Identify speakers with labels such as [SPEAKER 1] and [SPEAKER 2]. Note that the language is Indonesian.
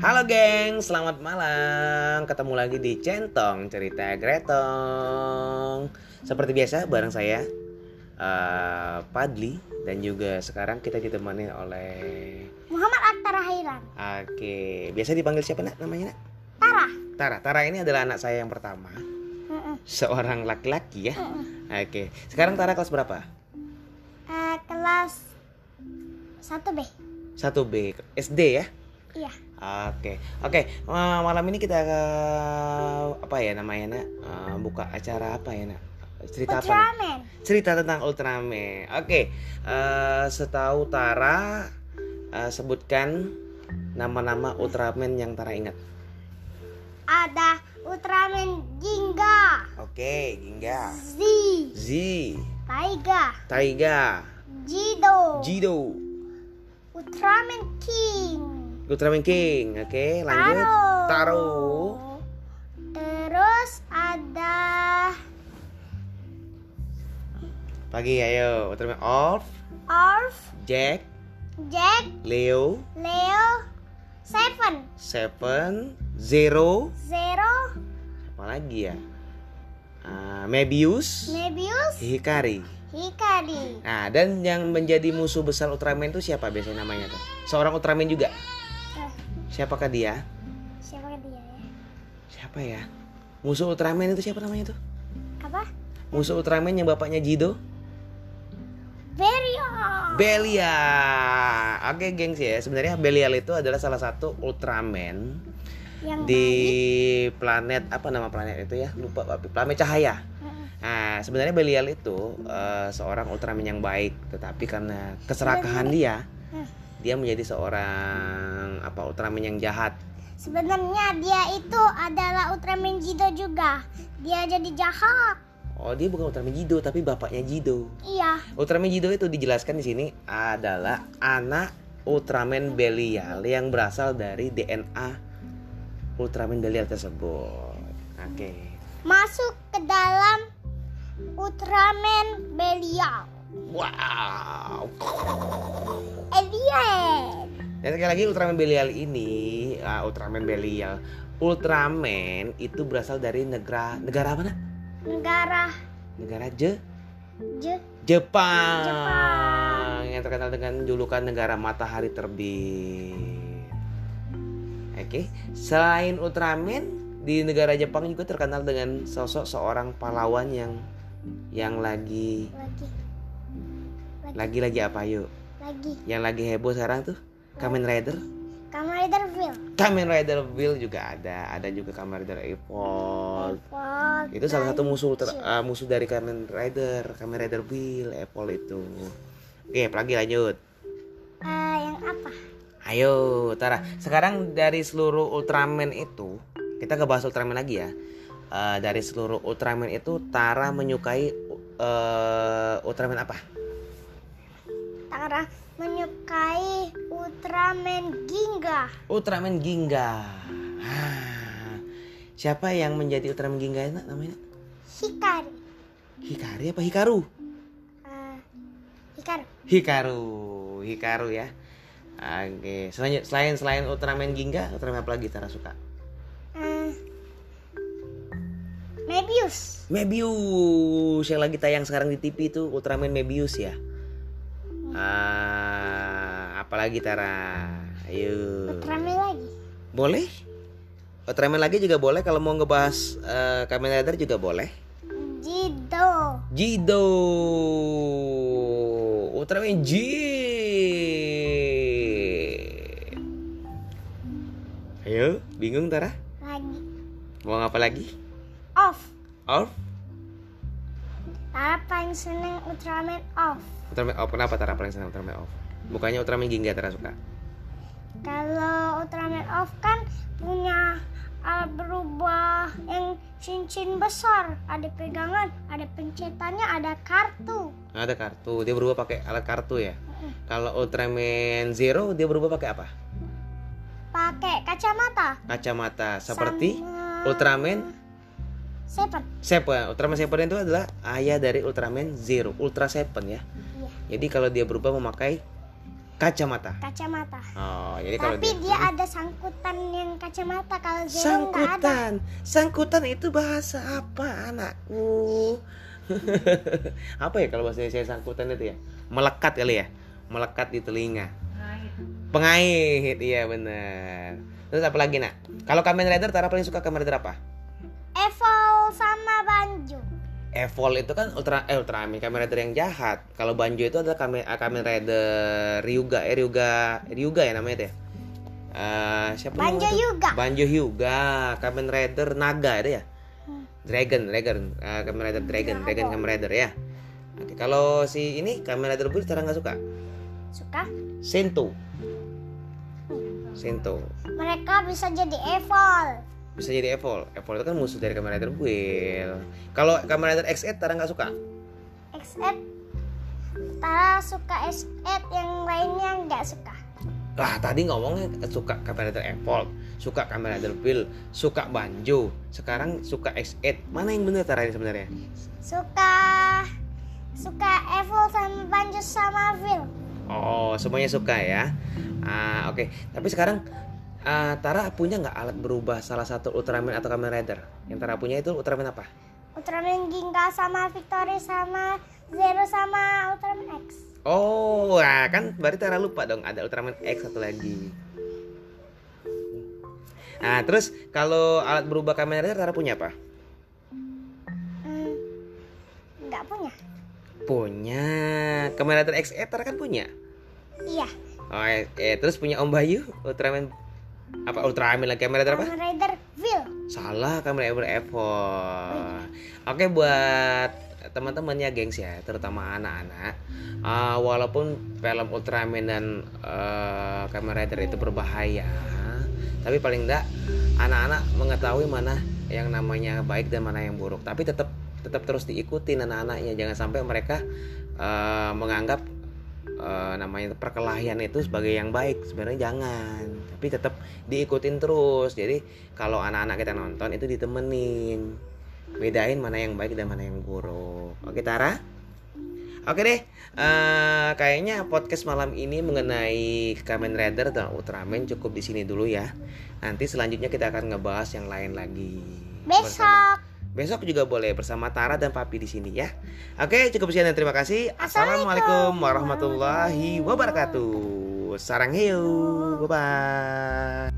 [SPEAKER 1] Halo geng, selamat malam. Ketemu lagi di Centong Cerita Gretong. Seperti biasa bareng saya eh, Padli dan juga sekarang kita ditemani oleh
[SPEAKER 2] Muhammad Aktara Hairan.
[SPEAKER 1] Oke, biasa dipanggil siapa nak namanya nak?
[SPEAKER 2] Tara.
[SPEAKER 1] Tara. Tara ini adalah anak saya yang pertama.
[SPEAKER 2] Mm-mm.
[SPEAKER 1] Seorang laki-laki ya.
[SPEAKER 2] Mm-mm.
[SPEAKER 1] Oke, sekarang Tara kelas berapa?
[SPEAKER 2] Eh, kelas 1B.
[SPEAKER 1] 1B SD ya.
[SPEAKER 2] Iya.
[SPEAKER 1] Oke, oke. Eh, malam ini kita eh, apa ya namanya nak? Eh, buka acara apa ya nak? Cerita apa? Nak?
[SPEAKER 2] Ultraman.
[SPEAKER 1] Cerita tentang Ultraman. Oke, eh, setahu Tara eh, sebutkan nama-nama Ultraman yang Tara ingat.
[SPEAKER 2] Ada Ultraman Ginga,
[SPEAKER 1] Oke, Ginga,
[SPEAKER 2] Z,
[SPEAKER 1] Z,
[SPEAKER 2] Taiga,
[SPEAKER 1] Taiga,
[SPEAKER 2] Jido,
[SPEAKER 1] Jido,
[SPEAKER 2] Ultraman King,
[SPEAKER 1] Ultraman King. Oke, lanjut.
[SPEAKER 2] Taro. Terus ada
[SPEAKER 1] Pagi ayo, Ultraman Orf,
[SPEAKER 2] Orf,
[SPEAKER 1] Jack,
[SPEAKER 2] Jack,
[SPEAKER 1] Leo,
[SPEAKER 2] Leo, Seven,
[SPEAKER 1] Seven, Zero,
[SPEAKER 2] Zero,
[SPEAKER 1] apa lagi ya? Ah, Mebius,
[SPEAKER 2] Mebius,
[SPEAKER 1] Hikari.
[SPEAKER 2] Hikari.
[SPEAKER 1] Nah, dan yang menjadi musuh besar Ultraman itu siapa biasanya namanya tuh? Seorang Ultraman juga. Siapakah dia?
[SPEAKER 2] siapa dia ya?
[SPEAKER 1] Siapa ya? Musuh Ultraman itu siapa namanya tuh?
[SPEAKER 2] Apa?
[SPEAKER 1] Musuh Ultraman yang bapaknya Jido? Belial. Oke, gengs ya. Sebenarnya Belial itu adalah salah satu Ultraman
[SPEAKER 2] Yang
[SPEAKER 1] di planet apa nama planet itu ya? Lupa, Papi. Planet Cahaya. Nah, sebenarnya Belial itu eh, seorang Ultraman yang baik, tetapi karena keserakahan dia,
[SPEAKER 2] Hmm.
[SPEAKER 1] Dia menjadi seorang apa Ultraman yang jahat.
[SPEAKER 2] Sebenarnya dia itu adalah Ultraman Jido juga. Dia jadi jahat.
[SPEAKER 1] Oh, dia bukan Ultraman Jido, tapi bapaknya Jido.
[SPEAKER 2] Iya.
[SPEAKER 1] Ultraman Jido itu dijelaskan di sini adalah anak Ultraman Belial yang berasal dari DNA Ultraman Belial tersebut. Oke.
[SPEAKER 2] Masuk ke dalam Ultraman Belial.
[SPEAKER 1] Wow.
[SPEAKER 2] Alien.
[SPEAKER 1] Dan sekali lagi Ultraman Belial ini, ah, Ultraman Belial, Ultraman itu berasal dari negara negara mana?
[SPEAKER 2] Negara
[SPEAKER 1] Negara Je
[SPEAKER 2] Je
[SPEAKER 1] Jepang.
[SPEAKER 2] Jepang.
[SPEAKER 1] Yang terkenal dengan julukan negara matahari terbit. Oke, selain Ultraman di negara Jepang juga terkenal dengan sosok seorang pahlawan yang yang lagi
[SPEAKER 2] lagi. Lagi.
[SPEAKER 1] lagi lagi apa yuk?
[SPEAKER 2] Lagi.
[SPEAKER 1] Yang lagi heboh sekarang tuh Kamen Rider.
[SPEAKER 2] Kamen Rider Will.
[SPEAKER 1] Kamen Rider Bill juga ada, ada juga Kamen Rider Apple.
[SPEAKER 2] Apple,
[SPEAKER 1] Itu salah satu musuh ter- uh, musuh dari Kamen Rider, Kamen Rider Bill, Apple itu. Oke, lagi lanjut.
[SPEAKER 2] Eh, yang apa?
[SPEAKER 1] Ayo, Tara. Sekarang dari seluruh Ultraman itu, kita ngebahas Ultraman lagi ya. Eh, dari seluruh Ultraman itu, Tara menyukai eh, Ultraman apa?
[SPEAKER 2] Tara menyukai Ultraman Ginga.
[SPEAKER 1] Ultraman Ginga. Ah, siapa yang menjadi Ultraman Ginga Nak, namanya?
[SPEAKER 2] Hikari.
[SPEAKER 1] Hikari apa Hikaru?
[SPEAKER 2] Eh, Hikaru.
[SPEAKER 1] Hikaru, Hikaru ya. Oke, selain selain selain Ultraman Ginga, Ultraman apa lagi Tara suka?
[SPEAKER 2] Eh, Mebius.
[SPEAKER 1] Mebius yang lagi tayang sekarang di TV itu Ultraman Mebius ya. Ah, apalagi Tara? Ayo.
[SPEAKER 2] Ultraman lagi.
[SPEAKER 1] Boleh? Ultraman lagi juga boleh kalau mau ngebahas eh, Kamen Rider juga boleh.
[SPEAKER 2] Jido.
[SPEAKER 1] Jido. Ultraman J. Ayo, bingung Tara?
[SPEAKER 2] Lagi.
[SPEAKER 1] Mau ngapa lagi?
[SPEAKER 2] Off.
[SPEAKER 1] Orf?
[SPEAKER 2] Tara paling seneng Ultraman off.
[SPEAKER 1] Ultraman Off. Kenapa Tara paling senang Ultraman Off? Bukannya Ultraman Ginga Tara suka?
[SPEAKER 2] Kalau Ultraman off kan punya uh, berubah yang cincin besar. Ada pegangan, ada pencetannya, ada kartu.
[SPEAKER 1] Ada kartu. Dia berubah pakai alat kartu ya. Kalau Ultraman Zero dia berubah pakai apa?
[SPEAKER 2] Pakai kacamata.
[SPEAKER 1] Kacamata seperti
[SPEAKER 2] Sama
[SPEAKER 1] Ultraman
[SPEAKER 2] Seven.
[SPEAKER 1] Seven. Ultraman Seven itu adalah ayah dari Ultraman Zero, Ultra Seven ya.
[SPEAKER 2] Iya.
[SPEAKER 1] Jadi kalau dia berubah memakai Kacamata.
[SPEAKER 2] kacamata.
[SPEAKER 1] Oh, jadi kalau
[SPEAKER 2] Tapi
[SPEAKER 1] dia,
[SPEAKER 2] dia ada sangkutan yang kacamata kalau zero nggak ada.
[SPEAKER 1] sangkutan. Sangkutan itu bahasa apa, anakku? apa ya kalau bahasa saya sangkutan itu ya? Melekat kali ya? Melekat di telinga. Pengait, iya benar. Terus apa lagi nak? Kalau Kamen Rider, Tara paling suka Kamen Rider apa?
[SPEAKER 2] Evol sama Banjo.
[SPEAKER 1] Evol itu kan Ultra eh Ultraman Kamen Rider yang jahat. Kalau Banjo itu adalah Kamen, ah, Kamen Rider Ryuga, eh Ryuga, Ryuga ya namanya itu ya. Eh, siapa
[SPEAKER 2] Banjo
[SPEAKER 1] namanya?
[SPEAKER 2] Hyuga.
[SPEAKER 1] Banjo Hyuga, Kamen Rider Naga itu ya.
[SPEAKER 2] Hmm.
[SPEAKER 1] Dragon, Dragon, eh, Kamen Rider Dragon, Dragon Kamen Rider ya. Oke, kalau si ini Kamen Rider Blue Tara nggak suka.
[SPEAKER 2] Suka?
[SPEAKER 1] Sento. Sento.
[SPEAKER 2] Mereka bisa jadi Evol.
[SPEAKER 1] Bisa jadi Evol. Evol itu kan musuh dari Kamen Rider Bull. Kalau Kamen Rider X8 Tara nggak suka.
[SPEAKER 2] X8 Tara suka S8 yang lainnya nggak suka.
[SPEAKER 1] Lah tadi ngomongnya suka Kamen Rider Evolve, suka Kamen Rider Bill, suka Banjo, sekarang suka X8. Mana yang benar Tara ini sebenarnya?
[SPEAKER 2] Suka suka Evol sama Banjo sama Vil.
[SPEAKER 1] Oh, semuanya suka ya. Ah, oke. Tapi sekarang ah, Tara punya nggak alat berubah salah satu Ultraman atau Kamen Rider? Yang Tara punya itu Ultraman apa?
[SPEAKER 2] Ultraman Ginga sama Victory sama Zero sama Ultraman X.
[SPEAKER 1] Oh, nah kan berarti Tara lupa dong ada Ultraman X satu lagi. Nah, terus kalau alat berubah Kamen Rider Tara punya apa?
[SPEAKER 2] Hmm, nggak punya.
[SPEAKER 1] Punya. Kamen Rider X8 Tara kan punya.
[SPEAKER 2] Iya.
[SPEAKER 1] Oh, eh, eh, terus punya Om Bayu Ultraman apa Ultraman lagi Kamen Rider apa?
[SPEAKER 2] Kamen Rider Vil.
[SPEAKER 1] Salah Kamen Rider Evo. Oke buat teman-teman ya gengs ya, terutama anak-anak. Ah, walaupun film Ultraman dan eh, Kamen Rider itu berbahaya, tapi paling enggak anak-anak mengetahui mana yang namanya baik dan mana yang buruk. Tapi tetap tetap terus diikuti anak-anaknya. Jangan sampai mereka eh, menganggap eh, namanya perkelahian itu sebagai yang baik. Sebenarnya jangan tapi tetap diikutin terus. Jadi kalau anak-anak kita nonton itu ditemenin. Bedain mana yang baik dan mana yang buruk. Oke Tara? Oke deh, eh, kayaknya podcast malam ini mengenai Kamen Rider dan Ultraman cukup di sini dulu ya. Nanti selanjutnya kita akan ngebahas yang lain lagi. Bersama-
[SPEAKER 2] Besok.
[SPEAKER 1] Juga boleh bersama Tara dan Papi di sini ya. Oke, cukup sekian dan terima kasih. Assalamualaikum warahmatullahi wabarakatuh. Sarang heyo. Bye bye.